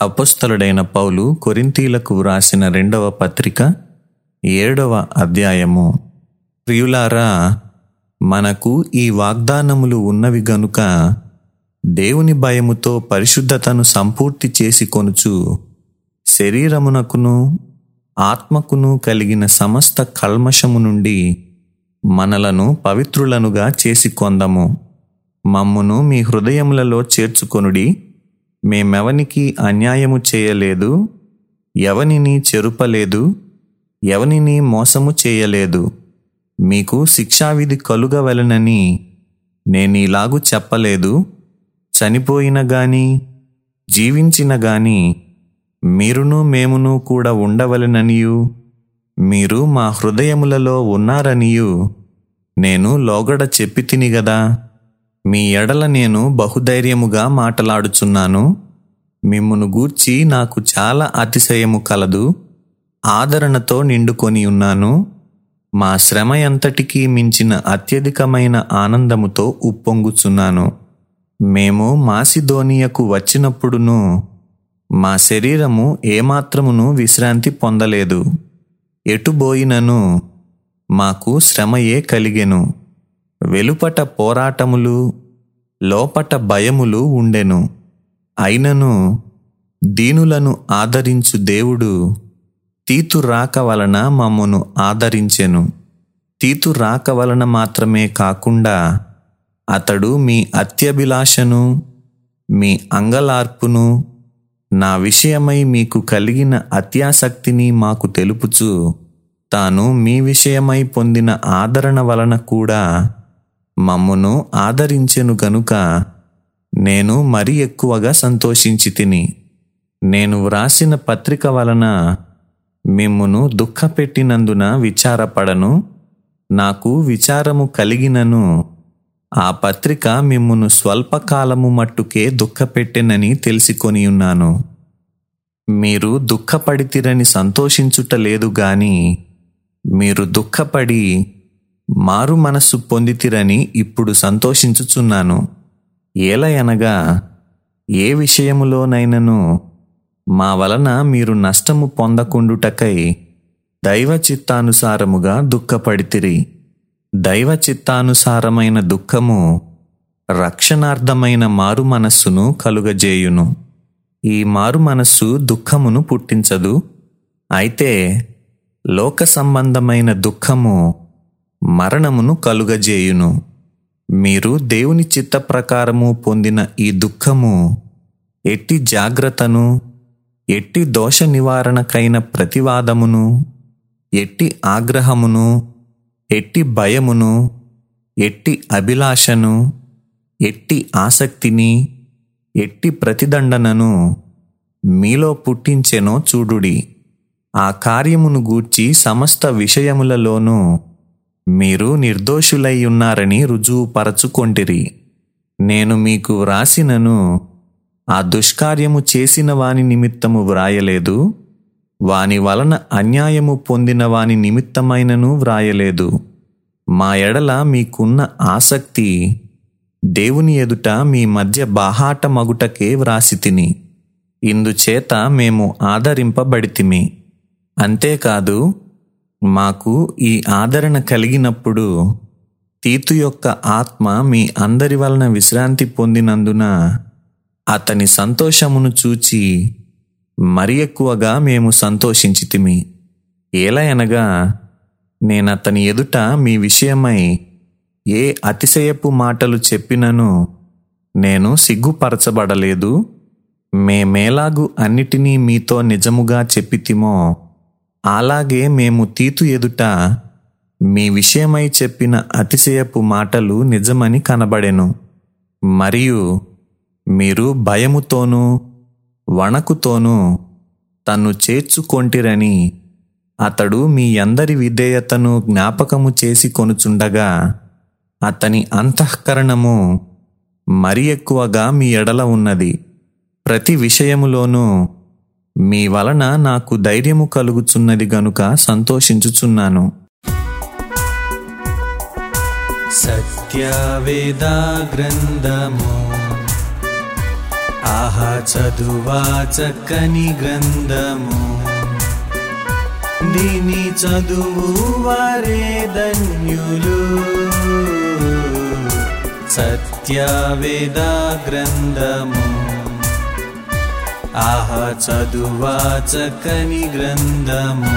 అపుస్తలుడైన పౌలు కొరింతీలకు వ్రాసిన రెండవ పత్రిక ఏడవ అధ్యాయము. ప్రియులారా మనకు ఈ వాగ్దానములు ఉన్నవి గనుక దేవుని భయముతో పరిశుద్ధతను సంపూర్తి చేసి కొనుచు శరీరమునకును ఆత్మకును కలిగిన సమస్త కల్మషము నుండి మనలను పవిత్రులనుగా చేసి కొందము. మమ్మును మీ హృదయములలో చేర్చుకొనుడి మేమెవనికి అన్యాయము చేయలేదు? ఎవనిని చెరుపలేదు? ఎవనిని మోసము చేయలేదు? మీకు శిక్షావిధి నేను నేనీలాగు చెప్పలేదు. చనిపోయిన గాని జీవించిన గాని మీరును మేమును కూడా ఉండవలననియు? మీరు మా హృదయములలో ఉన్నారనియు? నేను లోగడ చెప్పి తిని గదా? మీ ఎడల నేను బహుధైర్యముగా మాటలాడుచున్నాను. మిమ్మును గూర్చి నాకు చాలా అతిశయము కలదు. ఆదరణతో నిండుకొని ఉన్నాను. మా శ్రమ ఎంతటికీ మించిన అత్యధికమైన ఆనందముతో ఉప్పొంగుచున్నాను. మేము మాసిధోనియకు వచ్చినప్పుడును మా శరీరము ఏమాత్రమును విశ్రాంతి పొందలేదు. ఎటుబోయినను మాకు శ్రమయే కలిగెను. వెలుపట పోరాటములు లోపట భయములు ఉండెను. అయినను దీనులను ఆదరించు దేవుడు తీతు రాక వలన మమ్మను ఆదరించెను. తీతు రాక వలన మాత్రమే కాకుండా అతడు మీ అత్యభిలాషను మీ అంగలార్పును నా విషయమై మీకు కలిగిన అత్యాసక్తిని మాకు తెలుపుచు తాను మీ విషయమై పొందిన ఆదరణ వలన కూడా మమ్మును ఆదరించెను గనుక నేను మరి ఎక్కువగా సంతోషించి తిని నేను వ్రాసిన పత్రిక వలన మిమ్మును దుఃఖపెట్టినందున విచారపడను నాకు విచారము కలిగినను. ఆ పత్రిక మిమ్మును స్వల్పకాలము మట్టుకే దుఃఖపెట్టెనని తెలుసుకొనియున్నాను ఉన్నాను. మీరు దుఃఖపడితిరని సంతోషించుట లేదు గాని మీరు దుఃఖపడి మారు మనస్సు పొందితిరని ఇప్పుడు సంతోషించుచున్నాను. ఏలయనగా ఏ విషయములోనైనను మా వలన మీరు నష్టము పొందకుండుటకై దైవ చిత్తానుసారముగా దుఃఖపడితిరి. దైవ చిత్తానుసారమైన దుఃఖము రక్షణార్థమైన మారు మనస్సును కలుగజేయును. ఈ మారు మనస్సు దుఃఖమును పుట్టించదు. అయితే లోక సంబంధమైన దుఃఖము మరణమును కలుగజేయును. మీరు దేవుని చిత్త ప్రకారము పొందిన ఈ దుఃఖము ఎట్టి జాగ్రత్తను ఎట్టి దోష నివారణకైన ప్రతివాదమును ఎట్టి ఆగ్రహమును ఎట్టి భయమును ఎట్టి అభిలాషను ఎట్టి ఆసక్తిని ఎట్టి ప్రతిదండనను మీలో పుట్టించెనో చూడుడి. ఆ కార్యమును గూర్చి సమస్త విషయములలోనూ మీరు నిర్దోషులై ఉన్నారని రుజువుపరచుకొంటిరి. నేను మీకు వ్రాసినను ఆ దుష్కార్యము చేసిన వాని నిమిత్తము వ్రాయలేదు వాని వలన అన్యాయము పొందిన వాని నిమిత్తమైనను వ్రాయలేదు. మా ఎడల మీకున్న ఆసక్తి దేవుని ఎదుట మీ మధ్య బాహాట మగుటకే వ్రాసి తిని ఇందుచేత మేము ఆదరింపబడితిమి. అంతేకాదు మాకు ఈ ఆదరణ కలిగినప్పుడు తీతు యొక్క ఆత్మ మీ అందరి వలన విశ్రాంతి పొందినందున అతని సంతోషమును చూచి మరి ఎక్కువగా మేము సంతోషించితిమి. ఎలా అనగా నేనతని ఎదుట మీ విషయమై ఏ అతిశయపు మాటలు చెప్పినను నేను సిగ్గుపరచబడలేదు. మేమేలాగు అన్నిటినీ మీతో నిజముగా చెప్పితిమో అలాగే మేము తీతు ఎదుట మీ విషయమై చెప్పిన అతిశయపు మాటలు నిజమని కనబడెను. మరియు మీరు భయముతోనూ వణకుతోనూ తను చేర్చుకొంటిరని అతడు మీ అందరి విధేయతను జ్ఞాపకము చేసి కొనుచుండగా అతని అంతఃకరణము మరి ఎక్కువగా మీ ఎడల ఉన్నది. ప్రతి విషయములోనూ మీ వలన నాకు ధైర్యము కలుగుచున్నది గనుక సంతోషించుచున్నాను. సత్యవేద గ్రంథము ఆహా చదువా చక్కని గ్రంథము. దీని చదువు వారే ధన్యులు. సత్యవేద గ్రంథము ఆహా చదువా చక్కని గ్రంథము